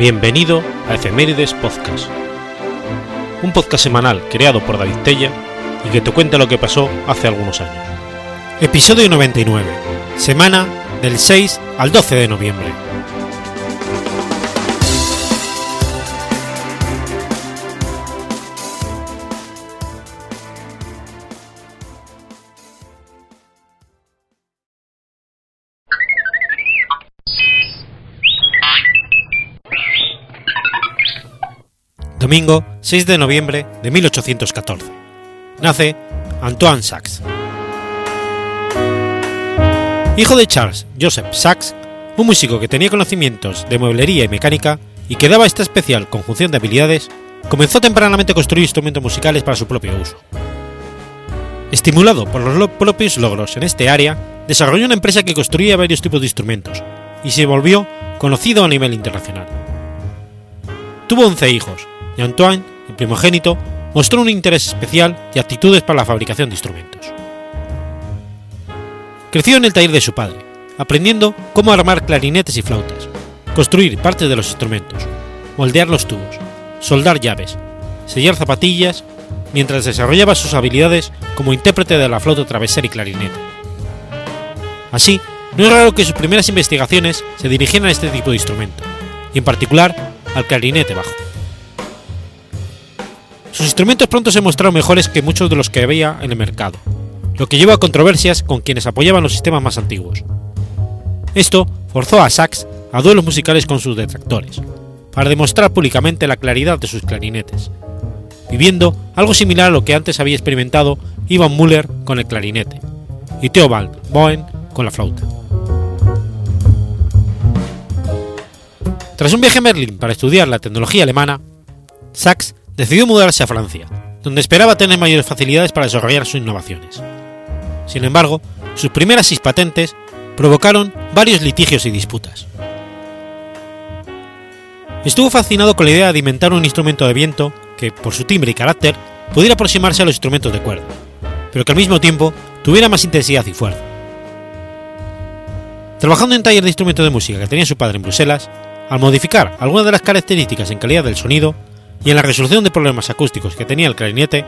Bienvenido a Efemérides Podcast, un podcast semanal creado por David Tella y que te cuenta lo que pasó hace algunos años. Episodio 99, semana del 6 al 12 de noviembre. Domingo 6 de noviembre de 1814. Nace Antoine Sachs. Hijo de Charles Joseph Sachs, un músico que tenía conocimientos de mueblería y mecánica y que daba esta especial conjunción de habilidades, comenzó tempranamente a construir instrumentos musicales para su propio uso. Estimulado por los propios logros en este área, desarrolló una empresa que construía varios tipos de instrumentos y se volvió conocido a nivel internacional. Tuvo 11 hijos, Antoine, el primogénito, mostró un interés especial y aptitudes para la fabricación de instrumentos. Creció en el taller de su padre, aprendiendo cómo armar clarinetes y flautas, construir partes de los instrumentos, moldear los tubos, soldar llaves, sellar zapatillas, mientras desarrollaba sus habilidades como intérprete de la flauta travesera y clarinete. Así, no es raro que sus primeras investigaciones se dirigieran a este tipo de instrumento, y en particular al clarinete bajo. Sus instrumentos pronto se mostraron mejores que muchos de los que había en el mercado, lo que llevó a controversias con quienes apoyaban los sistemas más antiguos. Esto forzó a Sachs a duelos musicales con sus detractores, para demostrar públicamente la claridad de sus clarinetes, viviendo algo similar a lo que antes había experimentado Ivan Müller con el clarinete y Theobald Boen con la flauta. Tras un viaje a Berlín para estudiar la tecnología alemana, Sachs decidió mudarse a Francia, donde esperaba tener mayores facilidades para desarrollar sus innovaciones. Sin embargo, sus primeras seis patentes provocaron varios litigios y disputas. Estuvo fascinado con la idea de inventar un instrumento de viento que, por su timbre y carácter, pudiera aproximarse a los instrumentos de cuerda, pero que al mismo tiempo tuviera más intensidad y fuerza. Trabajando en taller de instrumentos de música que tenía su padre en Bruselas, al modificar algunas de las características en calidad del sonido, y en la resolución de problemas acústicos que tenía el clarinete,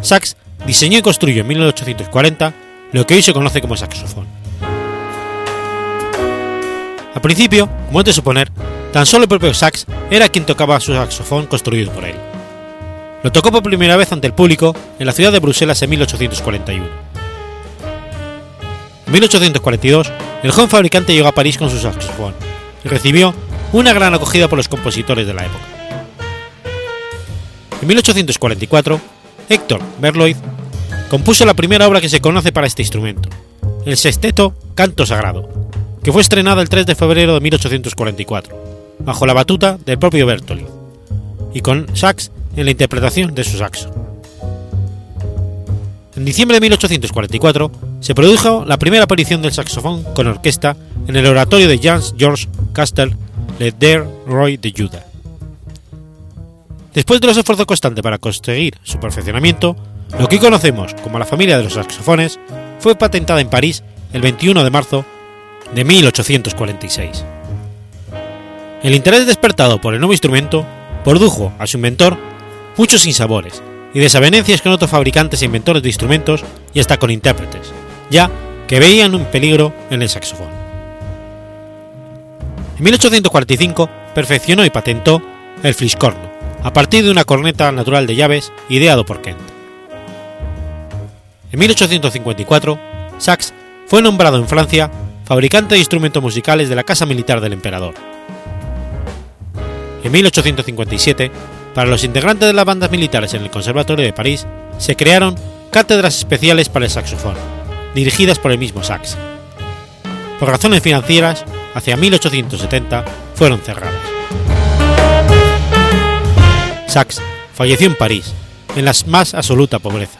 Sachs diseñó y construyó en 1840 lo que hoy se conoce como saxofón. Al principio, como es de suponer, tan solo el propio Sachs era quien tocaba su saxofón construido por él. Lo tocó por primera vez ante el público en la ciudad de Bruselas en 1841. En 1842, el joven fabricante llegó a París con su saxofón y recibió una gran acogida por los compositores de la época. En 1844, Héctor Berloyd compuso la primera obra que se conoce para este instrumento, el sexteto Canto Sagrado, que fue estrenada el 3 de febrero de 1844, bajo la batuta del propio Bertoldi, y con sax en la interpretación de su saxo. En diciembre de 1844 se produjo la primera aparición del saxofón con orquesta en el oratorio de Jans George Castel Le Der Roy de Juda. Después de los esfuerzos constantes para conseguir su perfeccionamiento, lo que hoy conocemos como la familia de los saxofones fue patentada en París el 21 de marzo de 1846. El interés despertado por el nuevo instrumento produjo a su inventor muchos sinsabores y desavenencias con otros fabricantes e inventores de instrumentos y hasta con intérpretes, ya que veían un peligro en el saxofón. En 1845 perfeccionó y patentó el fliscorno, a partir de una corneta natural de llaves ideado por Kent. En 1854, Sachs fue nombrado en Francia fabricante de instrumentos musicales de la Casa Militar del Emperador. En 1857, para los integrantes de las bandas militares en el Conservatorio de París, se crearon cátedras especiales para el saxofón, dirigidas por el mismo Sachs. Por razones financieras, hacia 1870 fueron cerradas. Sachs falleció en París, en la más absoluta pobreza,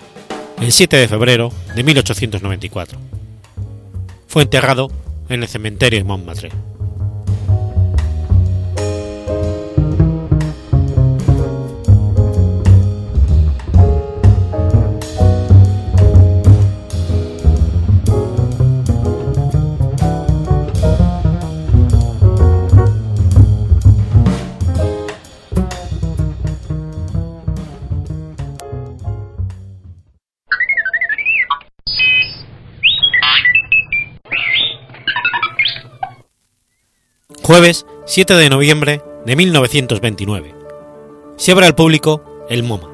el 7 de febrero de 1894. Fue enterrado en el cementerio de Montmartre. Jueves 7 de noviembre de 1929. Se abre al público el MoMA.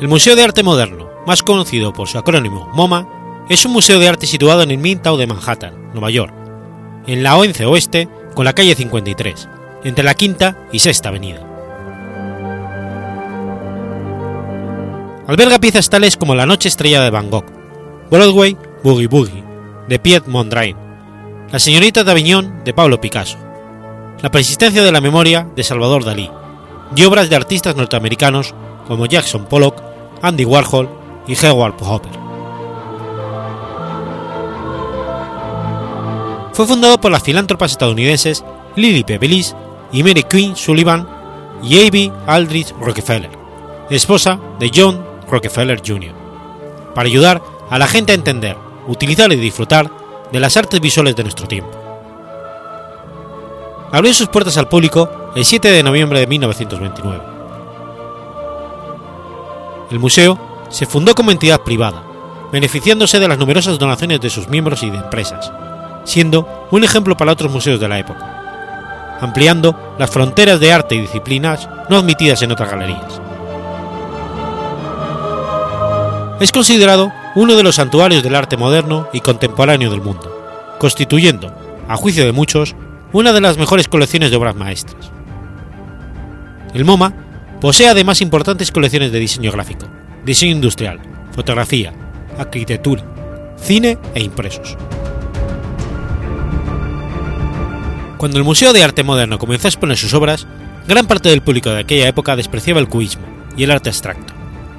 El Museo de Arte Moderno, más conocido por su acrónimo MoMA, es un museo de arte situado en el Midtown de Manhattan, Nueva York, en la Once Oeste con la calle 53, entre la Quinta y Sexta Avenida. Alberga piezas tales como La Noche Estrellada de Van Gogh, Broadway Boogie Boogie, de Piet Mondrian, La Señorita de Aviñón, de Pablo Picasso, La Persistencia de la Memoria, de Salvador Dalí, y obras de artistas norteamericanos como Jackson Pollock, Andy Warhol y Howard Hopper. Fue fundado por las filántropas estadounidenses Lily Pevelis y Mary Queen Sullivan y A.B. Aldrich Rockefeller, esposa de John Rockefeller Jr., para ayudar a la gente a entender, utilizar y disfrutar de las artes visuales de nuestro tiempo. Abrió sus puertas al público el 7 de noviembre de 1929. El museo se fundó como entidad privada, beneficiándose de las numerosas donaciones de sus miembros y de empresas, siendo un ejemplo para otros museos de la época, ampliando las fronteras de arte y disciplinas no admitidas en otras galerías. Es considerado uno de los santuarios del arte moderno y contemporáneo del mundo, constituyendo, a juicio de muchos, una de las mejores colecciones de obras maestras. El MoMA posee además importantes colecciones de diseño gráfico, diseño industrial, fotografía, arquitectura, cine e impresos. Cuando el Museo de Arte Moderno comenzó a exponer sus obras, gran parte del público de aquella época despreciaba el cubismo y el arte abstracto,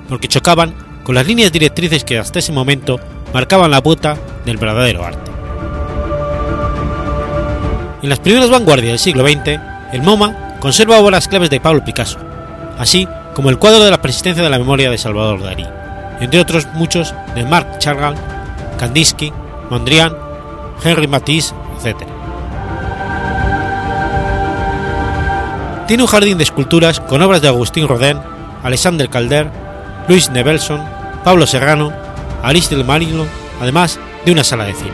porque chocaban con las líneas directrices que hasta ese momento marcaban la puta del verdadero arte. En las primeras vanguardias del siglo XX, el MoMA conserva obras claves de Pablo Picasso, así como el cuadro de la persistencia de la memoria de Salvador Dalí, entre otros muchos de Marc Chagall, Kandinsky, Mondrian, Henri Matisse, etc. Tiene un jardín de esculturas con obras de Agustín Rodin, Alexander Calder, Louis Nevelson, Pablo Serrano, Alice del Marino, además de una sala de cine.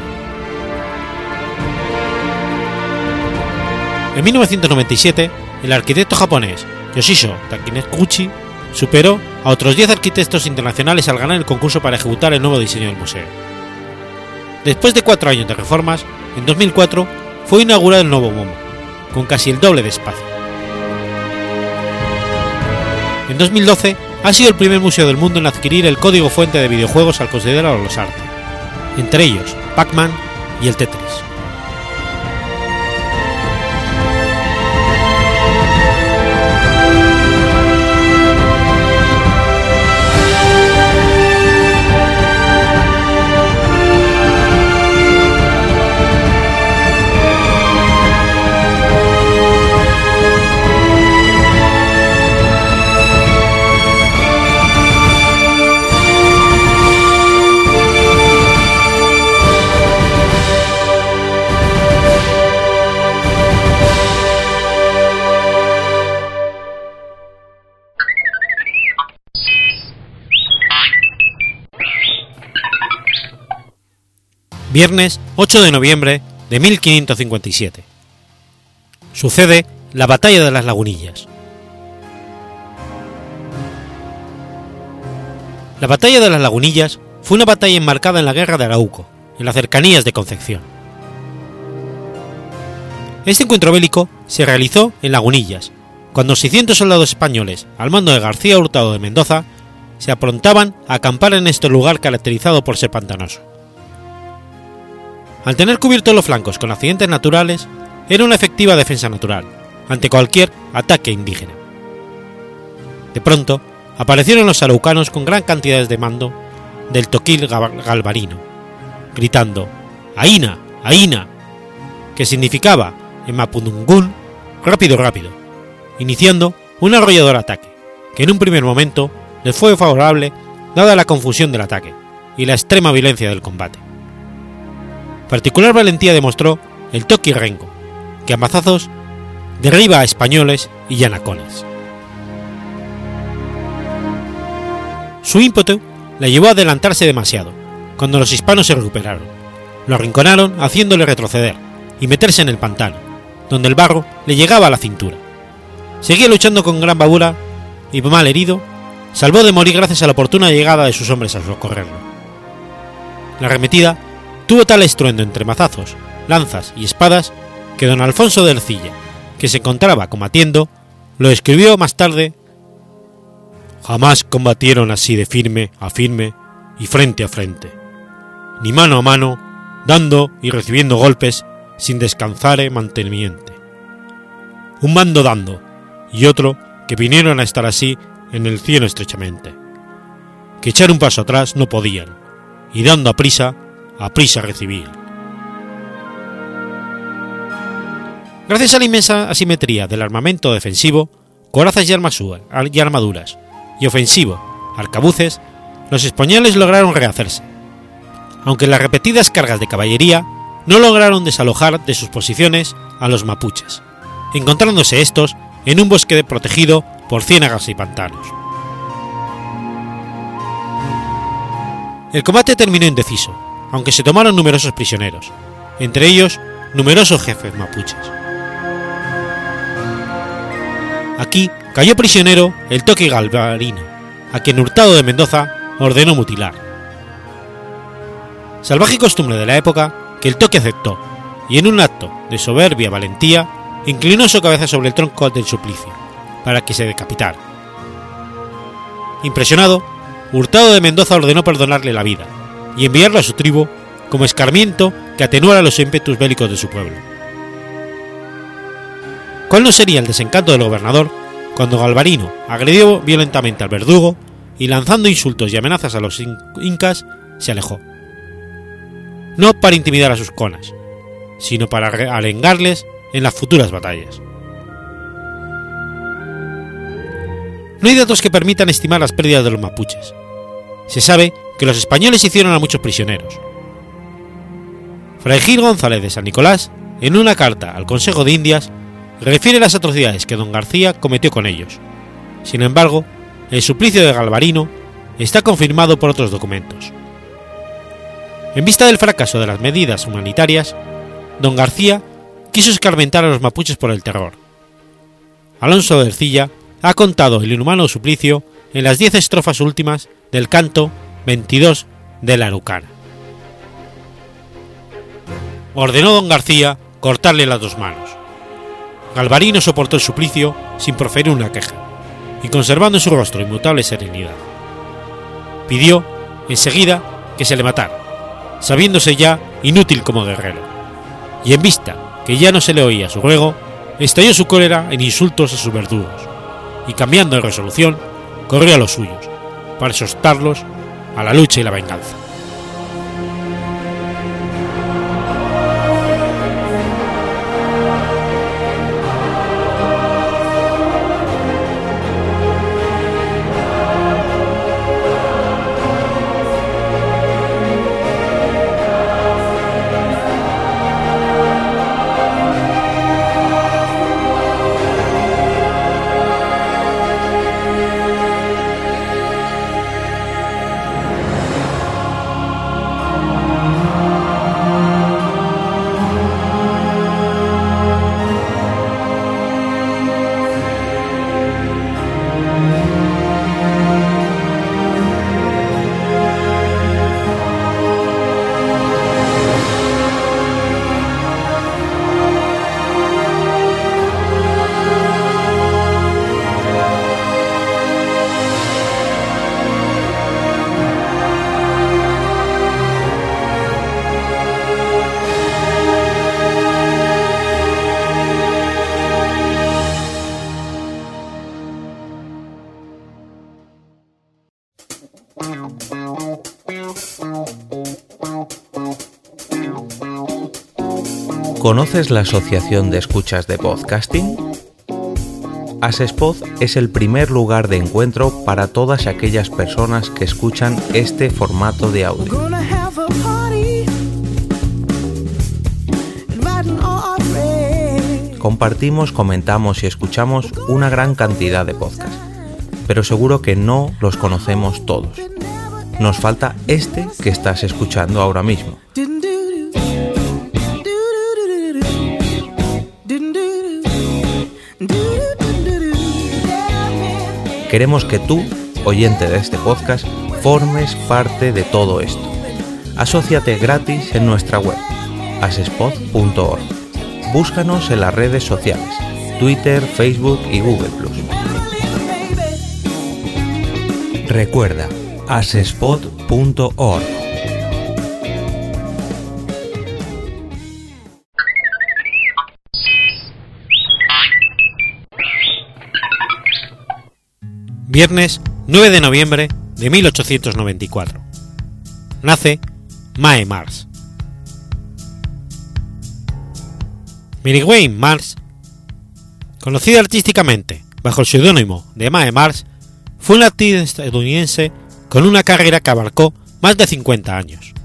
En 1997, el arquitecto japonés Yoshio Takinekuchi superó a otros 10 arquitectos internacionales al ganar el concurso para ejecutar el nuevo diseño del museo. Después de cuatro años de reformas, en 2004 fue inaugurado el nuevo MoMA, con casi el doble de espacio. En 2012 ha sido el primer museo del mundo en adquirir el código fuente de videojuegos al considerar los arte, entre ellos Pac-Man y el Tetris. 8 de noviembre de 1557. Sucede la Batalla de las Lagunillas. La Batalla de las Lagunillas fue una batalla enmarcada en la Guerra de Arauco, en las cercanías de Concepción. Este encuentro bélico se realizó en Lagunillas, cuando 600 soldados españoles, al mando de García Hurtado de Mendoza, se aprontaban a acampar en este lugar caracterizado por ser pantanoso. Al tener cubiertos los flancos con accidentes naturales, era una efectiva defensa natural ante cualquier ataque indígena. De pronto, aparecieron los araucanos con gran cantidad de mando del toquil galvarino, gritando ¡Aina! ¡Aina! que significaba en Mapudungún rápido, rápido, iniciando un arrollador ataque, que en un primer momento les fue favorable dada la confusión del ataque y la extrema violencia del combate. Particular valentía demostró el Toki Rengo, que a mazazos derriba a españoles y yanacones. Su ímpetu la llevó a adelantarse demasiado, cuando los hispanos se recuperaron, lo arrinconaron haciéndole retroceder y meterse en el pantano, donde el barro le llegaba a la cintura. Seguía luchando con gran babura y mal herido, salvó de morir gracias a la oportuna llegada de sus hombres a socorrerlo. La arremetida tuvo tal estruendo entre mazazos, lanzas y espadas que don Alfonso de Ercilla, que se encontraba combatiendo, lo escribió más tarde Jamás combatieron así de firme a firme y frente a frente, ni mano a mano, dando y recibiendo golpes sin descansar y mantenimiento. Un bando dando y otro que vinieron a estar así en el cielo estrechamente, que echar un paso atrás no podían, y dando a prisa, a prisa recibían. Gracias a la inmensa asimetría del armamento defensivo, corazas y, armaduras, y ofensivo, arcabuces, los españoles lograron rehacerse, aunque las repetidas cargas de caballería no lograron desalojar de sus posiciones a los mapuches, encontrándose estos en un bosque protegido por ciénagas y pantanos. El combate terminó indeciso, aunque se tomaron numerosos prisioneros, entre ellos numerosos jefes mapuches. Aquí cayó prisionero el toque galvarino, a quien Hurtado de Mendoza ordenó mutilar. Salvaje costumbre de la época que el toque aceptó, y en un acto de soberbia valentía inclinó su cabeza sobre el tronco del suplicio, para que se decapitara. Impresionado, Hurtado de Mendoza ordenó perdonarle la vida y enviarlo a su tribu como escarmiento que atenuara los ímpetus bélicos de su pueblo. ¿Cuál no sería el desencanto del gobernador cuando Galvarino agredió violentamente al verdugo y lanzando insultos y amenazas a los incas se alejó? No para intimidar a sus conas, sino para alengarles en las futuras batallas. No hay datos que permitan estimar las pérdidas de los mapuches. Se sabe que los españoles hicieron a muchos prisioneros. Fray Gil González de San Nicolás, en una carta al Consejo de Indias, refiere las atrocidades que don García cometió con ellos. Sin embargo, el suplicio de Galvarino está confirmado por otros documentos. En vista del fracaso de las medidas humanitarias, don García quiso escarmentar a los mapuches por el terror. Alonso de Ercilla ha contado el inhumano suplicio en las diez estrofas últimas del canto 22 de la Arucana. Ordenó don García cortarle las dos manos. Galvarino soportó el suplicio sin proferir una queja, y conservando en su rostro inmutable serenidad. Pidió, enseguida, que se le matara, sabiéndose ya inútil como guerrero, y en vista que ya no se le oía su ruego, estalló su cólera en insultos a sus verdugos, y cambiando de resolución, corrió a los suyos, para exhortarlos a la lucha y la venganza. ¿Conoces la Asociación de Escuchas de Podcasting? Asespod es el primer lugar de encuentro para todas aquellas personas que escuchan este formato de audio. Compartimos, comentamos y escuchamos una gran cantidad de podcasts, pero seguro que no los conocemos todos. Nos falta este que estás escuchando ahora mismo. Queremos que tú, oyente de este podcast, formes parte de todo esto. Asociate gratis en nuestra web, asespod.org. Búscanos en las redes sociales, Twitter, Facebook y Google ⁇ Recuerda, asespod.org. Viernes 9 de noviembre de 1894. Nace Mae Mars. Mary Wayne Mars, conocida artísticamente bajo el seudónimo de Mae Mars, fue una actriz estadounidense con una carrera que abarcó más de 50 años.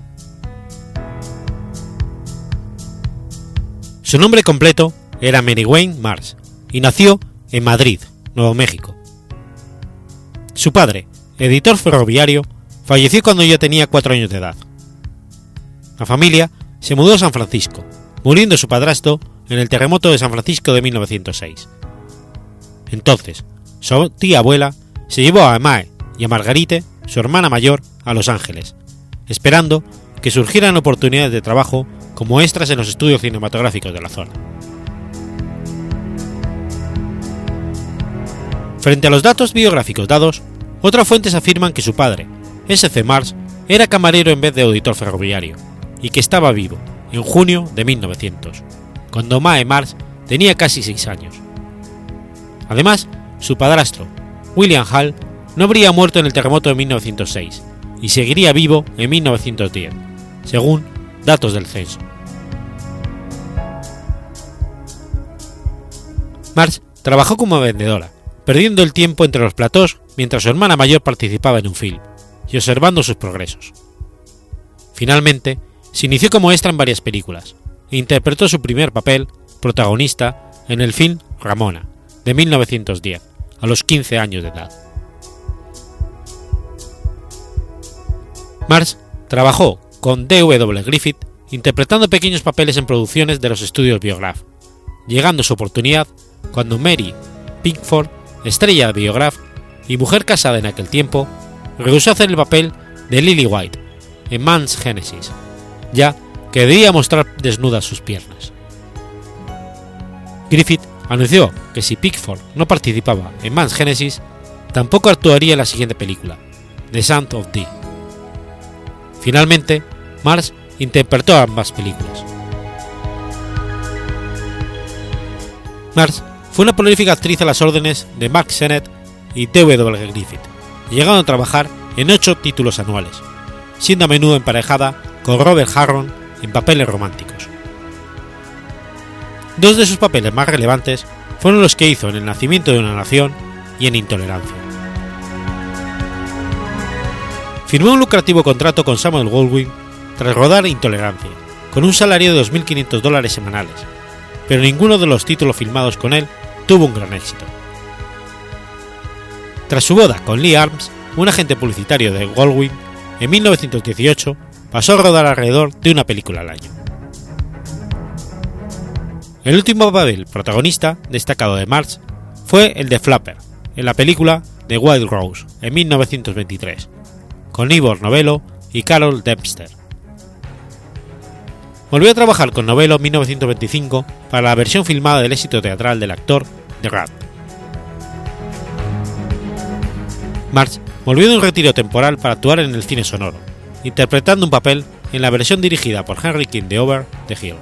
Su nombre completo era Mary Wayne Mars y nació en Madrid, Nuevo México. Su padre, editor ferroviario, falleció cuando ella tenía cuatro años de edad. La familia se mudó a San Francisco, muriendo su padrastro en el terremoto de San Francisco de 1906. Entonces, su tía abuela se llevó a Mae y a Margarite, su hermana mayor, a Los Ángeles, esperando que surgieran oportunidades de trabajo como extras en los estudios cinematográficos de la zona. Frente a los datos biográficos dados, otras fuentes afirman que su padre, S.C. Mars, era camarero en vez de auditor ferroviario, y que estaba vivo en junio de 1900, cuando Mae Mars tenía casi 6 años. Además, su padrastro, William Hall, no habría muerto en el terremoto de 1906 y seguiría vivo en 1910, según datos del censo. Mars trabajó como vendedora, perdiendo el tiempo entre los platós mientras su hermana mayor participaba en un film y observando sus progresos. Finalmente, se inició como extra en varias películas e interpretó su primer papel, protagonista, en el film Ramona, de 1910, a los 15 años de edad. Mars trabajó con D.W. Griffith interpretando pequeños papeles en producciones de los estudios Biograph, llegando su oportunidad cuando Mary Pickford estrella de Biograph y mujer casada en aquel tiempo, rehusó hacer el papel de Lily White en Man's Genesis, ya que debía mostrar desnudas sus piernas. Griffith anunció que si Pickford no participaba en Man's Genesis, tampoco actuaría en la siguiente película, The Sound of Thee. Finalmente, Mars interpretó ambas películas. Fue una prolífica actriz a las órdenes de Mark Sennett y T.W. Griffith, llegando a trabajar en ocho títulos anuales, siendo a menudo emparejada con Robert Harron en papeles románticos. Dos de sus papeles más relevantes fueron los que hizo en El nacimiento de una nación y en Intolerancia. Firmó un lucrativo contrato con Samuel Goldwyn tras rodar Intolerancia, con un salario de 2.500 dólares semanales, pero ninguno de los títulos filmados con él tuvo un gran éxito. Tras su boda con Lee Arms, un agente publicitario de Goldwyn, en 1918 pasó a rodar alrededor de una película al año. El último papel protagonista destacado de March fue el de Flapper, en la película The Wild Rose, en 1923, con Ivor Novello y Carol Dempster. Volvió a trabajar con Novello en 1925 para la versión filmada del éxito teatral del actor The Rat. March volvió de un retiro temporal para actuar en el cine sonoro, interpretando un papel en la versión dirigida por Henry King de Over the Hill.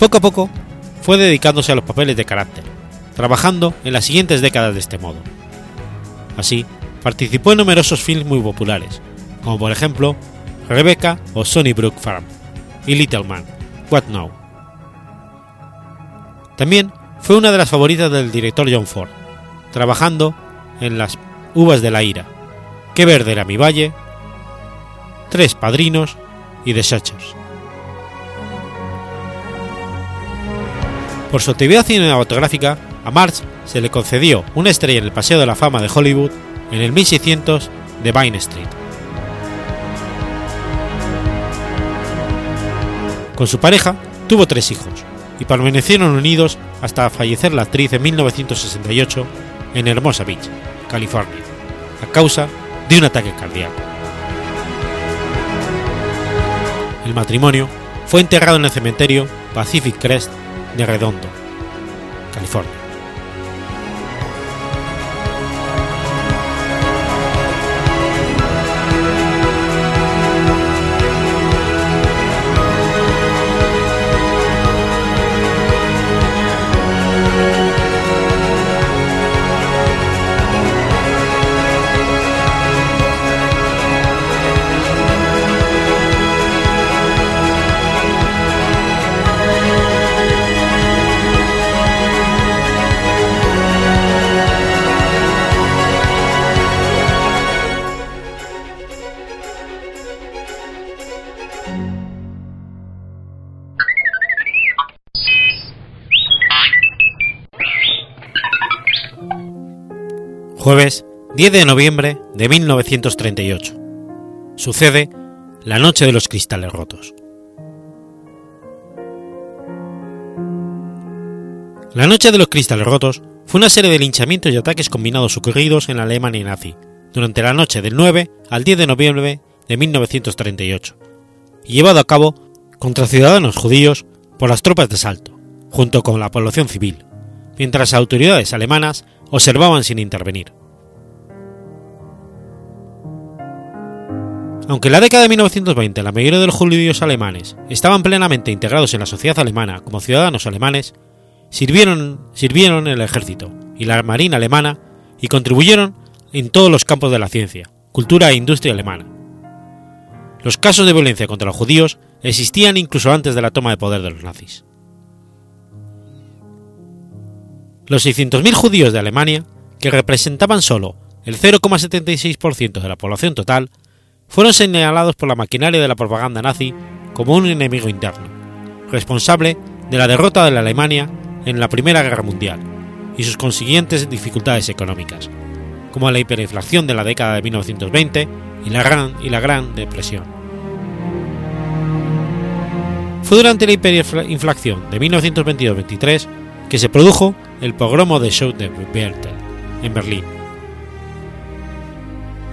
Poco a poco fue dedicándose a los papeles de carácter, trabajando en las siguientes décadas de este modo. Así, participó en numerosos films muy populares, como por ejemplo Rebecca o Brook Farm y Little Man, What Now. También fue una de las favoritas del director John Ford, trabajando en Las Uvas de la Ira, Qué verde era mi valle, Tres Padrinos y Desechos. Por su actividad cinematográfica, a March se le concedió una estrella en el Paseo de la Fama de Hollywood en el 1600 de Vine Street. Con su pareja tuvo tres hijos y permanecieron unidos hasta fallecer la actriz en 1968 en Hermosa Beach, California, a causa de un ataque cardíaco. El matrimonio fue enterrado en el cementerio Pacific Crest de Redondo, California. Jueves 10 de noviembre de 1938. Sucede la Noche de los Cristales Rotos. La Noche de los Cristales Rotos fue una serie de linchamientos y ataques combinados ocurridos en la Alemania nazi durante la noche del 9 al 10 de noviembre de 1938 y llevado a cabo contra ciudadanos judíos por las tropas de asalto, junto con la población civil, mientras las autoridades alemanas observaban sin intervenir. Aunque en la década de 1920 la mayoría de los judíos alemanes estaban plenamente integrados en la sociedad alemana como ciudadanos alemanes, sirvieron, sirvieron en el ejército y la marina alemana y contribuyeron en todos los campos de la ciencia, cultura e industria alemana. Los casos de violencia contra los judíos existían incluso antes de la toma de poder de los nazis. Los 600.000 judíos de Alemania, que representaban solo el 0,76% de la población total, fueron señalados por la maquinaria de la propaganda nazi como un enemigo interno, responsable de la derrota de la Alemania en la Primera Guerra Mundial y sus consiguientes dificultades económicas, como la hiperinflación de la década de 1920 y la Gran, y la gran Depresión. Fue durante la hiperinflación de 1922-23 que se produjo el pogromo de Schoenbertel en Berlín.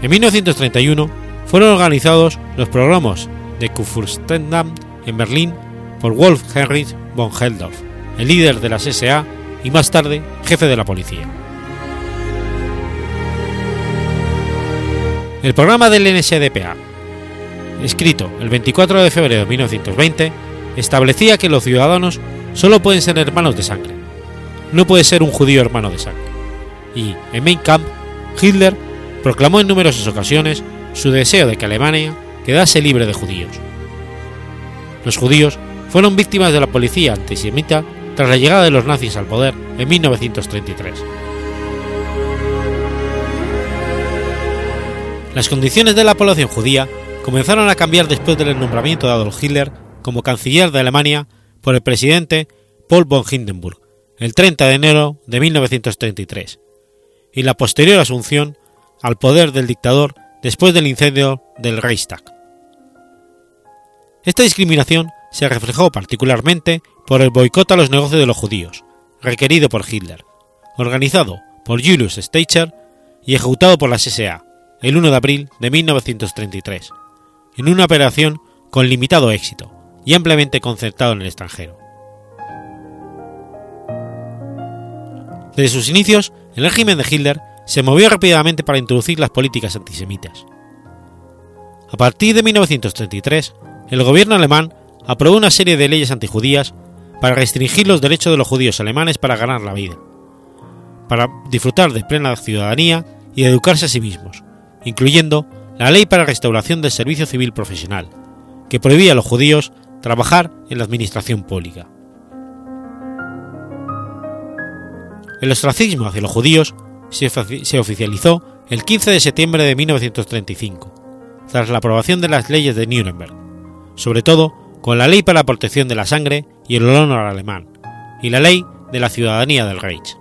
En 1931 fueron organizados los pogromos de Kurfürstendamm en Berlín por Wolf Heinrich von Helldorf, el líder de las SA y más tarde jefe de la policía. El programa del NSDPA, escrito el 24 de febrero de 1920, establecía que los ciudadanos solo pueden ser hermanos de sangre, no puede ser un judío hermano de sangre. Y, en Mein Kampf, Hitler proclamó en numerosas ocasiones su deseo de que Alemania quedase libre de judíos. Los judíos fueron víctimas de la policía antisemita tras la llegada de los nazis al poder en 1933. Las condiciones de la población judía comenzaron a cambiar después del nombramiento de Adolf Hitler como canciller de Alemania por el presidente Paul von Hindenburg el 30 de enero de 1933 y la posterior asunción al poder del dictador después del incendio del Reichstag. Esta discriminación se reflejó particularmente por el boicot a los negocios de los judíos, requerido por Hitler, organizado por Julius Steicher y ejecutado por la SA el 1 de abril de 1933, en una operación con limitado éxito y ampliamente concertado en el extranjero. Desde sus inicios, el régimen de Hitler se movió rápidamente para introducir las políticas antisemitas. A partir de 1933, el gobierno alemán aprobó una serie de leyes antijudías para restringir los derechos de los judíos alemanes para ganar la vida, para disfrutar de plena ciudadanía y educarse a sí mismos, incluyendo la Ley para la Restauración del Servicio Civil Profesional, que prohibía a los judíos trabajar en la administración pública. El ostracismo hacia los judíos se oficializó el 15 de septiembre de 1935, tras la aprobación de las leyes de Nuremberg, sobre todo con la Ley para la Protección de la Sangre y el Honor Alemán, y la Ley de la Ciudadanía del Reich.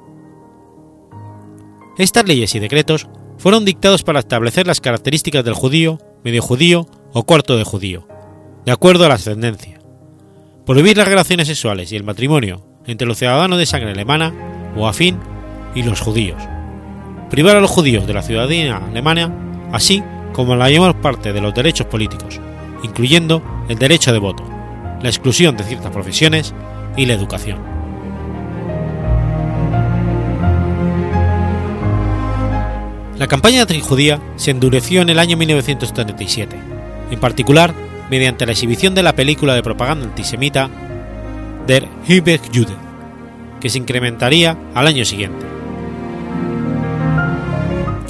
Estas leyes y decretos fueron dictados para establecer las características del judío, medio judío o cuarto de judío, de acuerdo a la ascendencia, prohibir las relaciones sexuales y el matrimonio entre los ciudadanos de sangre alemana o afín y los judíos, privar a los judíos de la ciudadanía alemana, así como la mayor parte de los derechos políticos, incluyendo el derecho de voto, la exclusión de ciertas profesiones y la educación. La campaña antijudía se endureció en el año 1937, en particular mediante la exhibición de la película de propaganda antisemita Der Jude, que se incrementaría al año siguiente.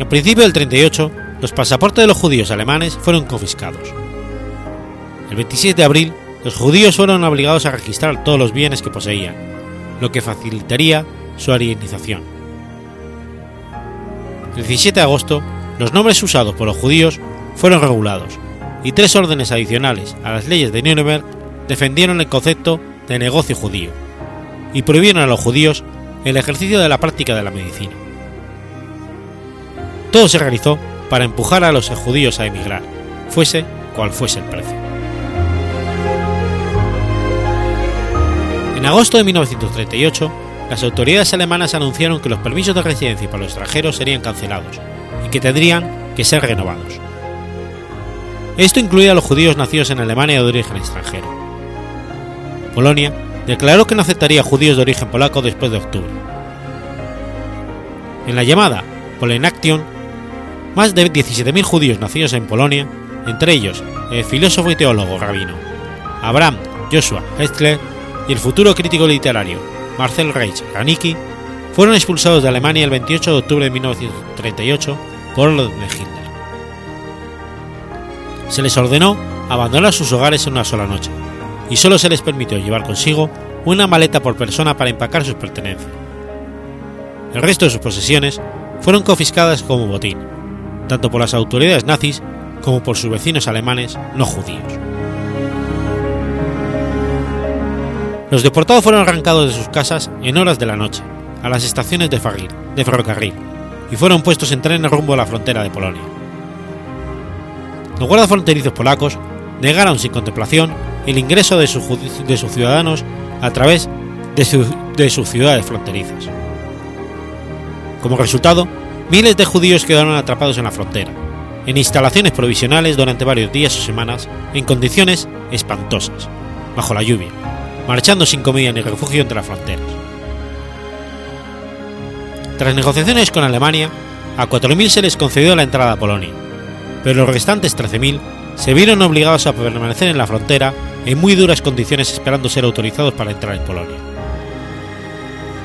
A principios del 38, los pasaportes de los judíos alemanes fueron confiscados. El 26 de abril, los judíos fueron obligados a registrar todos los bienes que poseían, lo que facilitaría su arianización. El 17 de agosto, los nombres usados por los judíos fueron regulados, y tres órdenes adicionales a las leyes de Nuremberg defendieron el concepto de negocio judío y prohibieron a los judíos el ejercicio de la práctica de la medicina. Todo se realizó para empujar a los judíos a emigrar, fuese cual fuese el precio. En agosto de 1938, las autoridades alemanas anunciaron que los permisos de residencia para los extranjeros serían cancelados y que tendrían que ser renovados. Esto incluía a los judíos nacidos en Alemania de origen extranjero. Polonia declaró que no aceptaría judíos de origen polaco después de octubre. En la llamada Polenaction, más de 17.000 judíos nacidos en Polonia, entre ellos el filósofo y teólogo rabino Abraham Joshua Hetzler y el futuro crítico literario Marcel Reich Ranicki, fueron expulsados de Alemania el 28 de octubre de 1938 por orden de Hitler. Se les ordenó abandonar sus hogares en una sola noche, y solo se les permitió llevar consigo una maleta por persona para empacar sus pertenencias. El resto de sus posesiones fueron confiscadas como botín, tanto por las autoridades nazis como por sus vecinos alemanes no judíos. Los deportados fueron arrancados de sus casas en horas de la noche, a las estaciones de, de ferrocarril, y fueron puestos en trenes rumbo a la frontera de Polonia. Los guardas fronterizos polacos negaron sin contemplación el ingreso de, sus ciudadanos a través de, de sus ciudades fronterizas. Como resultado, miles de judíos quedaron atrapados en la frontera, en instalaciones provisionales durante varios días o semanas, en condiciones espantosas, bajo la lluvia, marchando sin comida ni refugio entre las fronteras. Tras negociaciones con Alemania, a 4.000 se les concedió la entrada a Polonia, pero los restantes 13.000 se vieron obligados a permanecer en la frontera en muy duras condiciones esperando ser autorizados para entrar en Polonia.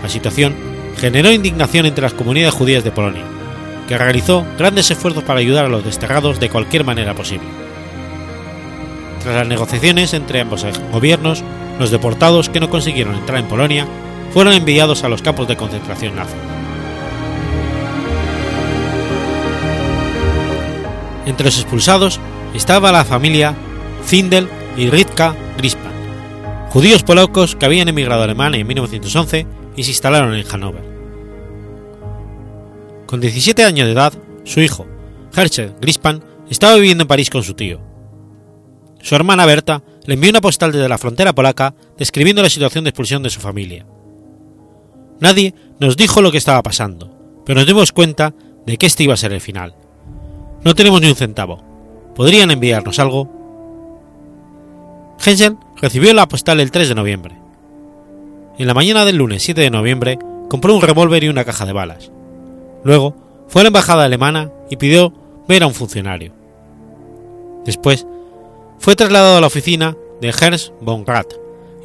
La situación generó indignación entre las comunidades judías de Polonia, que realizó grandes esfuerzos para ayudar a los desterrados de cualquier manera posible. Tras las negociaciones entre ambos gobiernos, los deportados que no consiguieron entrar en Polonia fueron enviados a los campos de concentración nazi. Entre los expulsados estaba la familia Zindel y Ritka Grispan, judíos polacos que habían emigrado a Alemania en 1911 y se instalaron en Hannover. Con 17 años de edad, su hijo, Herschel Grispan, estaba viviendo en París con su tío. Su hermana Berta le envió una postal desde la frontera polaca describiendo la situación de expulsión de su familia. Nadie nos dijo lo que estaba pasando, pero nos dimos cuenta de que este iba a ser el final. No tenemos ni un centavo. ¿Podrían enviarnos algo? Hensel recibió la postal el 3 de noviembre. En la mañana del lunes 7 de noviembre compró un revólver y una caja de balas. Luego fue a la embajada alemana y pidió ver a un funcionario. Después fue trasladado a la oficina de Ernst von Rath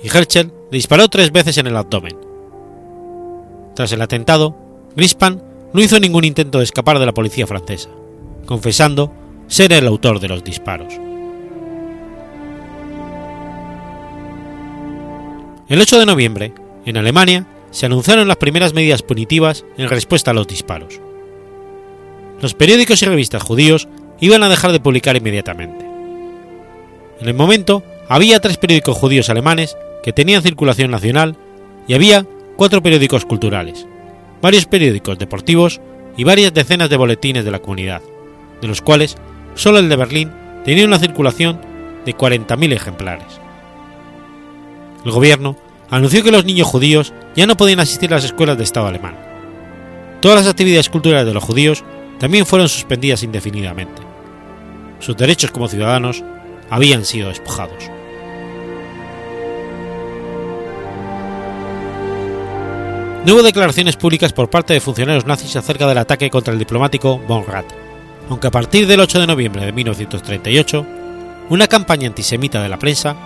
y Herschel le disparó tres veces en el abdomen. Tras el atentado, Grispan no hizo ningún intento de escapar de la policía francesa, confesando ser el autor de los disparos. El 8 de noviembre, en Alemania, se anunciaron las primeras medidas punitivas en respuesta a los disparos. Los periódicos y revistas judíos iban a dejar de publicar inmediatamente. En el momento, había tres periódicos judíos alemanes que tenían circulación nacional y había cuatro periódicos culturales, varios periódicos deportivos y varias decenas de boletines de la comunidad, de los cuales solo el de Berlín tenía una circulación de 40.000 ejemplares. El gobierno anunció que los niños judíos ya no podían asistir a las escuelas de Estado alemán. Todas las actividades culturales de los judíos también fueron suspendidas indefinidamente. Sus derechos como ciudadanos habían sido despojados. No hubo declaraciones públicas por parte de funcionarios nazis acerca del ataque contra el diplomático von Rath, aunque a partir del 8 de noviembre de 1938, una campaña antisemita de la prensa,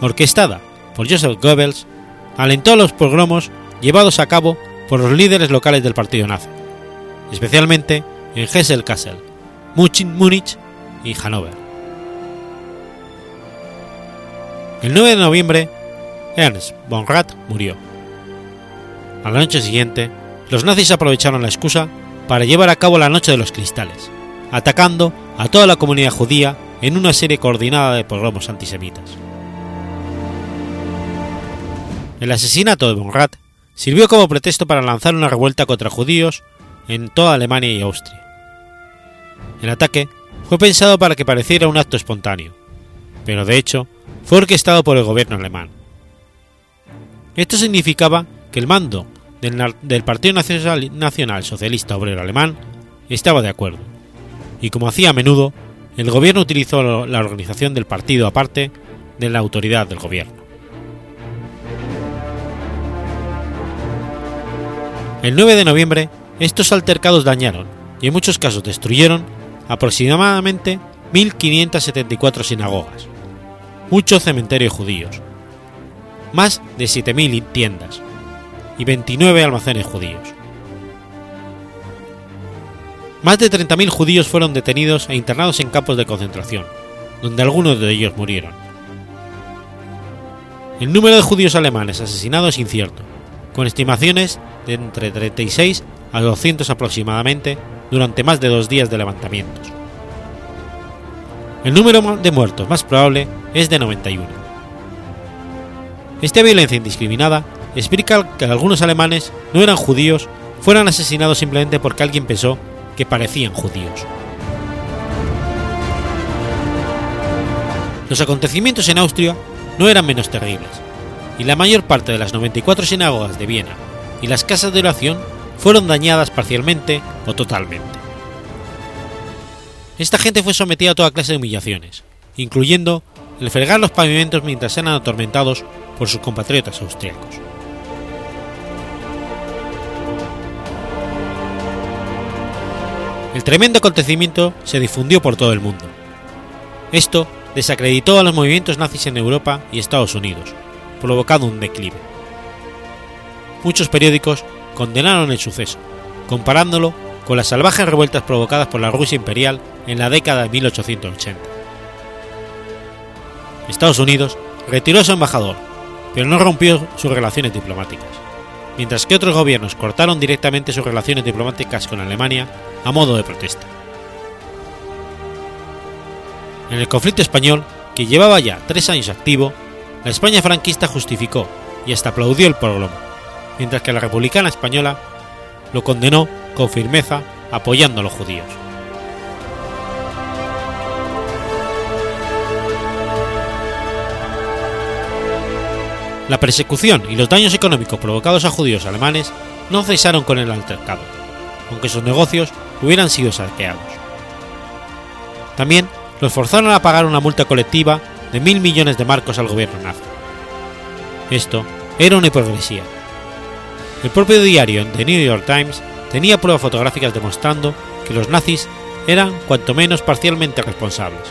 orquestada por Joseph Goebbels, alentó los pogromos llevados a cabo por los líderes locales del partido nazi, especialmente en Hesse-Kassel, Múnich y Hannover. El 9 de noviembre, Ernst von Rath murió. A la noche siguiente, los nazis aprovecharon la excusa para llevar a cabo la Noche de los Cristales, atacando a toda la comunidad judía en una serie coordinada de pogromos antisemitas. El asesinato de von Rath sirvió como pretexto para lanzar una revuelta contra judíos en toda Alemania y Austria. El ataque fue pensado para que pareciera un acto espontáneo, pero de hecho fue orquestado por el gobierno alemán. Esto significaba que el mando del, Partido Nacional Socialista Obrero Alemán estaba de acuerdo, y como hacía a menudo, el gobierno utilizó la organización del partido aparte de la autoridad del gobierno. El 9 de noviembre, estos altercados dañaron, y en muchos casos destruyeron, aproximadamente 1.574 sinagogas, muchos cementerios judíos, más de 7.000 tiendas y 29 almacenes judíos. Más de 30.000 judíos fueron detenidos e internados en campos de concentración, donde algunos de ellos murieron. El número de judíos alemanes asesinados es incierto, con estimaciones de entre 36 a 200 aproximadamente durante más de dos días de levantamientos. El número de muertos más probable es de 91. Esta violencia indiscriminada explica que algunos alemanes no eran judíos fueran asesinados simplemente porque alguien pensó que parecían judíos. Los acontecimientos en Austria no eran menos terribles, y la mayor parte de las 94 sinagogas de Viena y las casas de oración fueron dañadas parcialmente o totalmente. Esta gente fue sometida a toda clase de humillaciones, incluyendo el fregar los pavimentos mientras eran atormentados por sus compatriotas austriacos. El tremendo acontecimiento se difundió por todo el mundo. Esto desacreditó a los movimientos nazis en Europa y Estados Unidos, provocando un declive. Muchos periódicos condenaron el suceso, comparándolo con las salvajes revueltas provocadas por la Rusia imperial en la década de 1880. Estados Unidos retiró a su embajador, pero no rompió sus relaciones diplomáticas, mientras que otros gobiernos cortaron directamente sus relaciones diplomáticas con Alemania a modo de protesta. En el conflicto español, que llevaba ya tres años activo, la España franquista justificó y hasta aplaudió el pogromo, mientras que la republicana española lo condenó con firmeza apoyando a los judíos. La persecución y los daños económicos provocados a judíos alemanes no cesaron con el altercado, aunque sus negocios hubieran sido saqueados. También los forzaron a pagar una multa colectiva de mil millones de marcos al gobierno nazi. Esto era una hipocresía. El propio diario The New York Times tenía pruebas fotográficas demostrando que los nazis eran cuanto menos parcialmente responsables,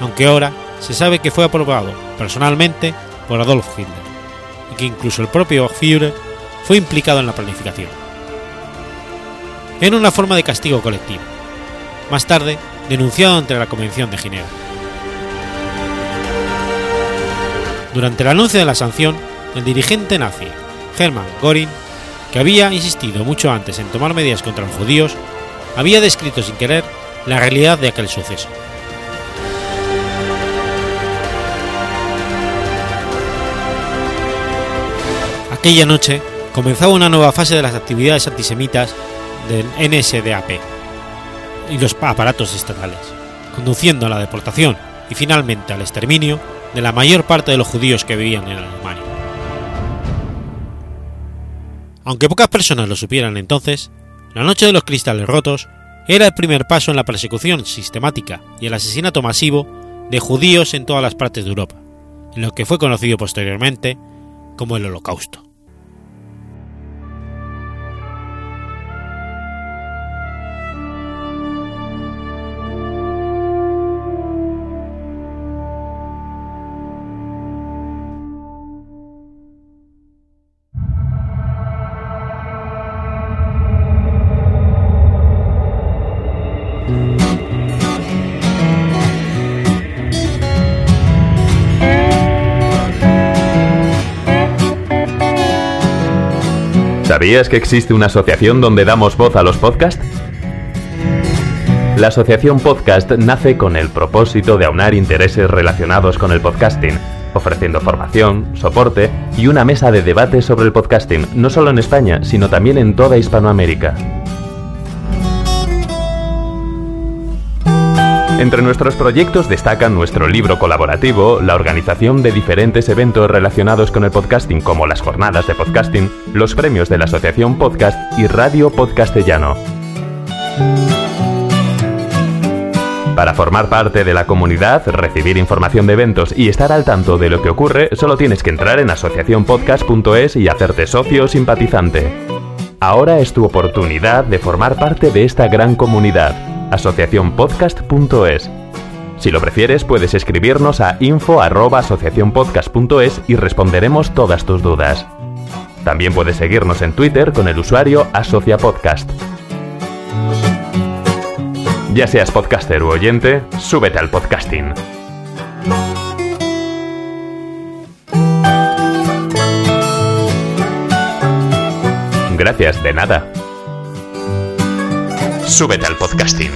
aunque ahora se sabe que fue aprobado personalmente por Adolf Hitler y que incluso el propio Führer fue implicado en la planificación era una forma de castigo colectivo, más tarde denunciado ante la Convención de Ginebra. Durante el anuncio de la sanción, el dirigente nazi, Hermann Göring, que había insistido mucho antes en tomar medidas contra los judíos, había descrito sin querer la realidad de aquel suceso. Aquella noche comenzaba una nueva fase de las actividades antisemitas del NSDAP y los aparatos estatales, conduciendo a la deportación y finalmente al exterminio de la mayor parte de los judíos que vivían en Alemania. Aunque pocas personas lo supieran entonces, La Noche de los Cristales Rotos era el primer paso en la persecución sistemática y el asesinato masivo de judíos en todas las partes de Europa, en lo que fue conocido posteriormente como el Holocausto. ¿Sabías que existe una asociación donde damos voz a los podcasts? La Asociación Podcast nace con el propósito de aunar intereses relacionados con el podcasting, ofreciendo formación, soporte y una mesa de debate sobre el podcasting, no solo en España, sino también en toda Hispanoamérica. Entre nuestros proyectos destacan nuestro libro colaborativo, la organización de diferentes eventos relacionados con el podcasting como las jornadas de podcasting, los premios de la Asociación Podcast y Radio Podcastellano. Para formar parte de la comunidad, recibir información de eventos y estar al tanto de lo que ocurre, solo tienes que entrar en asociacionpodcast.es y hacerte socio simpatizante. Ahora es tu oportunidad de formar parte de esta gran comunidad asociacionpodcast.es. Si lo prefieres, puedes escribirnos a info@asociacionpodcast.es y responderemos todas tus dudas. También puedes seguirnos en Twitter con el usuario asociapodcast. Ya seas podcaster u oyente, súbete al podcasting. Gracias, de nada. Súbete al podcasting.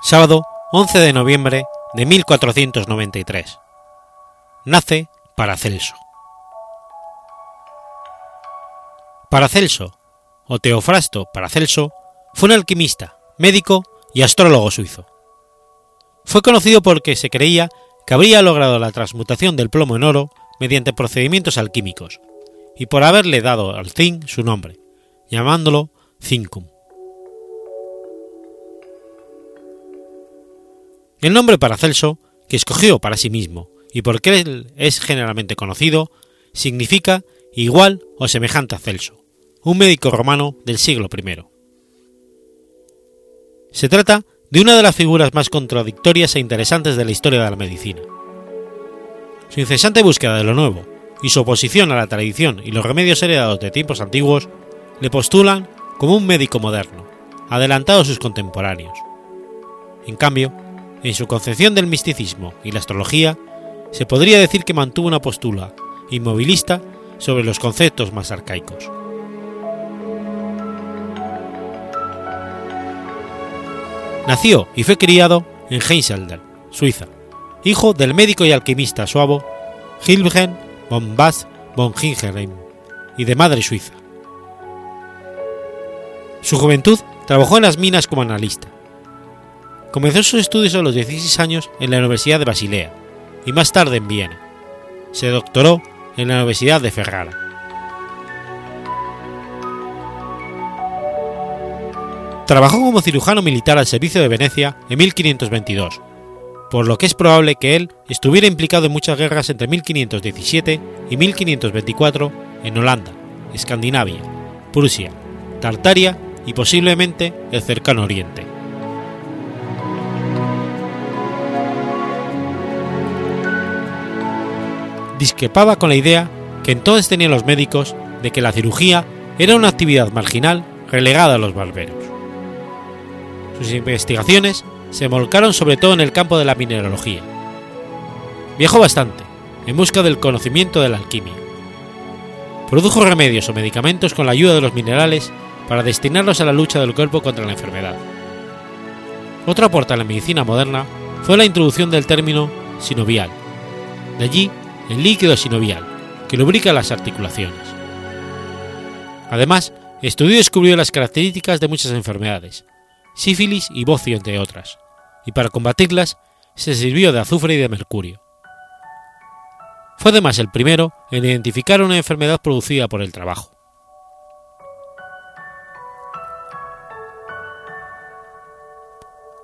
Sábado 11 de noviembre de 1493. Nace Paracelso. Paracelso, o Teofrasto Paracelso, fue un alquimista, médico y astrólogo suizo. Fue conocido porque se creía que habría logrado la transmutación del plomo en oro mediante procedimientos alquímicos, y por haberle dado al zinc su nombre, llamándolo zincum. El nombre Paracelso, que escogió para sí mismo y porque él es generalmente conocido, significa igual o semejante a Celso, un médico romano del siglo I. Se trata de una de las figuras más contradictorias e interesantes de la historia de la medicina. Su incesante búsqueda de lo nuevo y su oposición a la tradición y los remedios heredados de tiempos antiguos le postulan como un médico moderno, adelantado a sus contemporáneos. En cambio, en su concepción del misticismo y la astrología, se podría decir que mantuvo una postura inmovilista sobre los conceptos más arcaicos. Nació y fue criado en Heinselder, Suiza, hijo del médico y alquimista suavo Hilbgen von Bass von Hingerheim y de madre suiza. Su juventud trabajó en las minas como analista. Comenzó sus estudios a los 16 años en la Universidad de Basilea y más tarde en Viena. Se doctoró en la Universidad de Ferrara. Trabajó como cirujano militar al servicio de Venecia en 1522, por lo que es probable que él estuviera implicado en muchas guerras entre 1517 y 1524 en Holanda, Escandinavia, Prusia, Tartaria y posiblemente el cercano Oriente. Discrepaba con la idea que entonces tenían los médicos de que la cirugía era una actividad marginal relegada a los barberos. Sus investigaciones se volcaron sobre todo en el campo de la mineralogía. Viajó bastante, en busca del conocimiento de la alquimia. Produjo remedios o medicamentos con la ayuda de los minerales para destinarlos a la lucha del cuerpo contra la enfermedad. Otro aporte a la medicina moderna fue la introducción del término sinovial, de allí el líquido sinovial, que lubrica las articulaciones. Además, estudió y descubrió las características de muchas enfermedades, sífilis y bocio, entre otras, y para combatirlas se sirvió de azufre y de mercurio. Fue además el primero en identificar una enfermedad producida por el trabajo.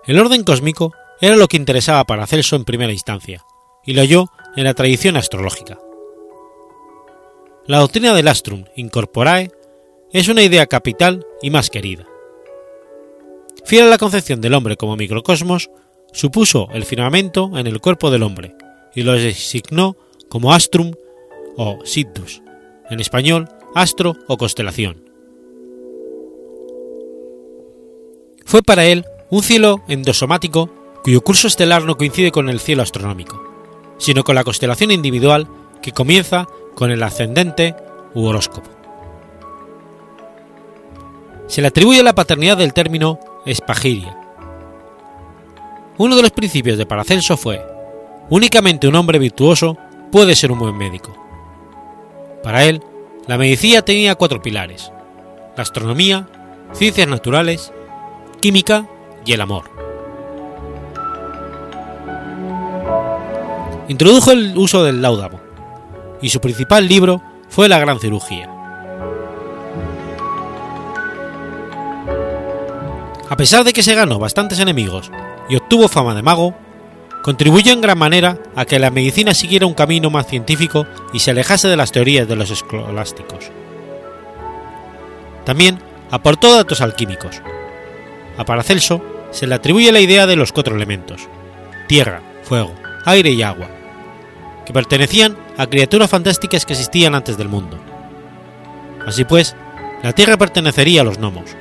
El orden cósmico era lo que interesaba para Celso en primera instancia, y lo halló en la tradición astrológica. La doctrina del astrum incorporae es una idea capital y más querida. Fiel a la concepción del hombre como microcosmos, supuso el firmamento en el cuerpo del hombre y lo designó como astrum o siddus, en español astro o constelación. Fue para él un cielo endosomático cuyo curso estelar no coincide con el cielo astronómico, sino con la constelación individual que comienza con el ascendente u horóscopo. Se le atribuye la paternidad del término espagiria. Uno de los principios de Paracelso fue, únicamente un hombre virtuoso puede ser un buen médico. Para él, la medicina tenía cuatro pilares, la astronomía, ciencias naturales, química y el amor. Introdujo el uso del láudamo, y su principal libro fue La Gran Cirugía. A pesar de que se ganó bastantes enemigos y obtuvo fama de mago, contribuyó en gran manera a que la medicina siguiera un camino más científico y se alejase de las teorías de los escolásticos. También aportó datos alquímicos. A Paracelso se le atribuye la idea de los cuatro elementos, tierra, fuego, aire y agua, que pertenecían a criaturas fantásticas que existían antes del mundo. Así pues, la tierra pertenecería a los gnomos,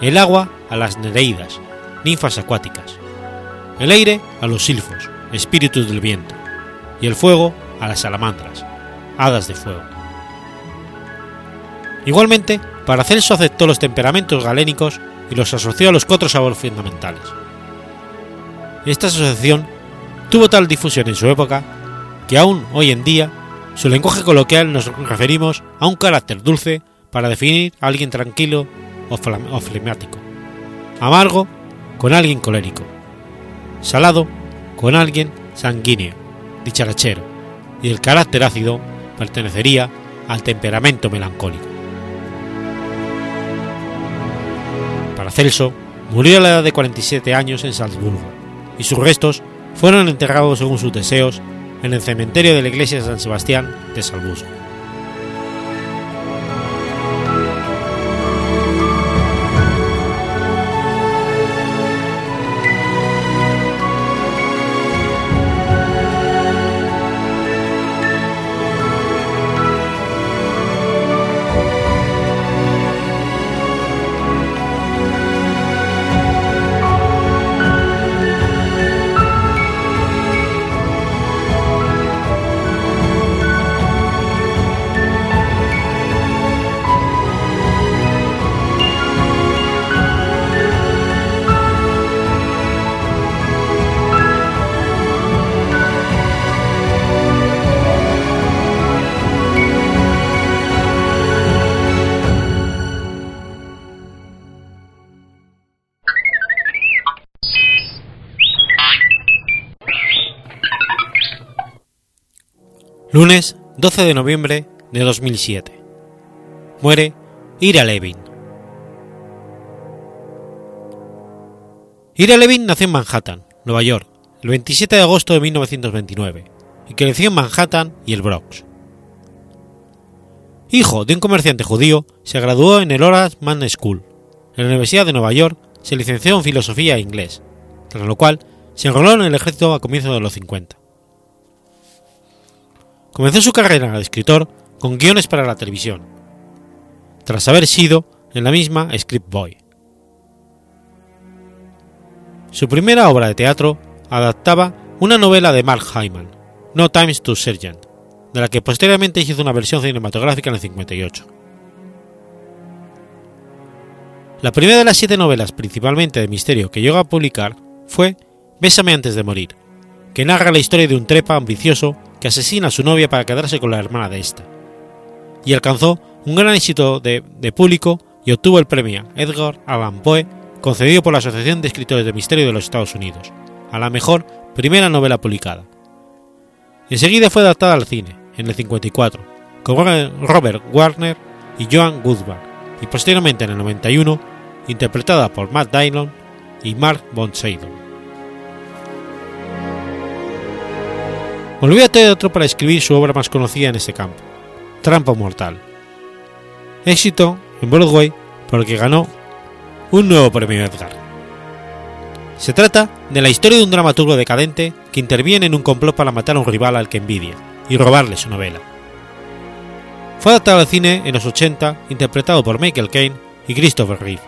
el agua a las nereidas, ninfas acuáticas, el aire a los silfos, espíritus del viento, y el fuego a las salamandras, hadas de fuego. Igualmente, Paracelso aceptó los temperamentos galénicos y los asoció a los cuatro sabores fundamentales. Esta asociación tuvo tal difusión en su época que aún hoy en día su lenguaje coloquial nos referimos a un carácter dulce para definir a alguien tranquilo o, flemático, amargo con alguien colérico, salado con alguien sanguíneo, dicharachero, y el carácter ácido pertenecería al temperamento melancólico. Paracelso murió a la edad de 47 años en Salzburgo, y sus restos fueron enterrados según sus deseos en el cementerio de la iglesia de San Sebastián de Salzburgo. Lunes 12 de noviembre de 2007. Muere Ira Levin. Ira Levin nació en Manhattan, Nueva York, el 27 de agosto de 1929 y creció en Manhattan y el Bronx. Hijo de un comerciante judío, se graduó en el Horace Mann School. En la Universidad de Nueva York se licenció en filosofía e inglés, tras lo cual se enroló en el ejército a comienzos de los 50. Comenzó su carrera de escritor con guiones para la televisión, tras haber sido en la misma Script Boy. Su primera obra de teatro adaptaba una novela de Mark Hyman, No Times to Sergeant, de la que posteriormente hizo una versión cinematográfica en el 58. La primera de las siete novelas principalmente de misterio que llegó a publicar fue Bésame antes de morir, que narra la historia de un trepa ambicioso que asesina a su novia para quedarse con la hermana de esta, y alcanzó un gran éxito de, público y obtuvo el premio Edgar Allan Poe concedido por la Asociación de Escritores de Misterio de los Estados Unidos, a la mejor primera novela publicada. Enseguida fue adaptada al cine, en el 54, con Robert Warner y Joan Goodbar, y posteriormente en el 91, interpretada por Matt Dillon y Mark von. Volvió a teatro para escribir su obra más conocida en ese campo, Trampa Mortal. Éxito en Broadway por que ganó un nuevo premio Edgar. Se trata de la historia de un dramaturgo decadente que interviene en un complot para matar a un rival al que envidia y robarle su novela. Fue adaptado al cine en los 80, interpretado por Michael Caine y Christopher Reeve.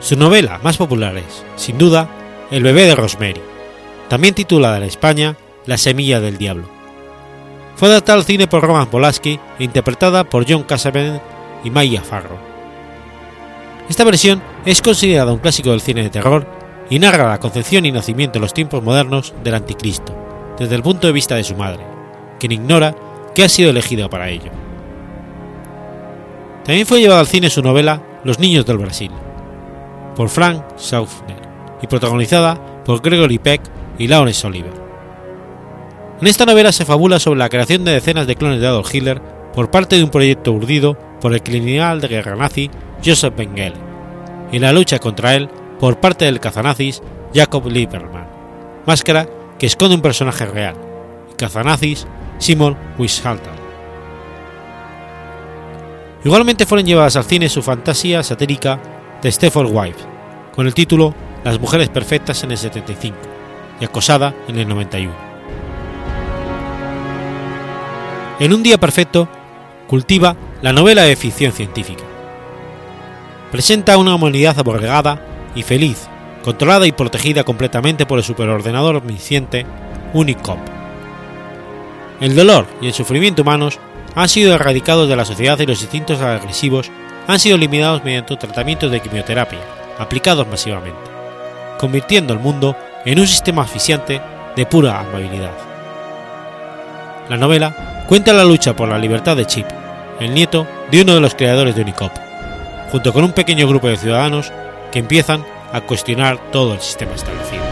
Su novela más popular es, sin duda, El bebé de Rosemary, también titulada en España La semilla del diablo. Fue adaptada al cine por Roman Polanski e interpretada por John Cassavetes y Maya Farrow. Esta versión es considerada un clásico del cine de terror y narra la concepción y nacimiento en los tiempos modernos del anticristo, desde el punto de vista de su madre, quien ignora que ha sido elegido para ello. También fue llevada al cine su novela Los niños del Brasil, por Frank Schaffner, y protagonizada por Gregory Peck y Lawrence Oliver. En esta novela se fabula sobre la creación de decenas de clones de Adolf Hitler por parte de un proyecto urdido por el criminal de guerra nazi Joseph Mengele, y la lucha contra él por parte del cazanazis Jacob Lieberman, máscara que esconde un personaje real, el cazanazis Simon Wiesenthal. Igualmente fueron llevadas al cine su fantasía satírica de Stephen Wife, con el título Las mujeres perfectas en el 75 Acosada en el 91. En un día perfecto, cultiva la novela de ficción científica. Presenta una humanidad aborregada y feliz, controlada y protegida completamente por el superordenador omnisciente Unicop. El dolor y el sufrimiento humanos han sido erradicados de la sociedad y los instintos agresivos han sido eliminados mediante tratamientos de quimioterapia aplicados masivamente, convirtiendo el mundo en un sistema asfixiante de pura amabilidad. La novela cuenta la lucha por la libertad de Chip, el nieto de uno de los creadores de Unicop, junto con un pequeño grupo de ciudadanos que empiezan a cuestionar todo el sistema establecido.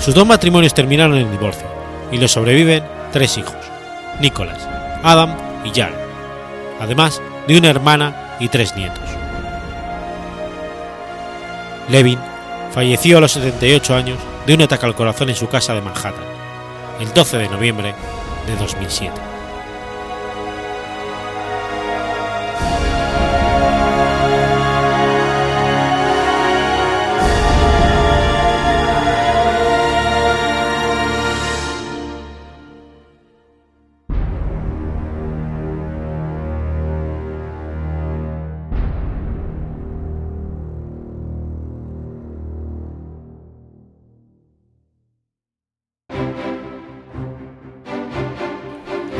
Sus dos matrimonios terminaron en divorcio y le sobreviven tres hijos, Nicholas, Adam y Jan, además de una hermana y tres nietos. Levin falleció a los 78 años de un ataque al corazón en su casa de Manhattan, el 12 de noviembre de 2007.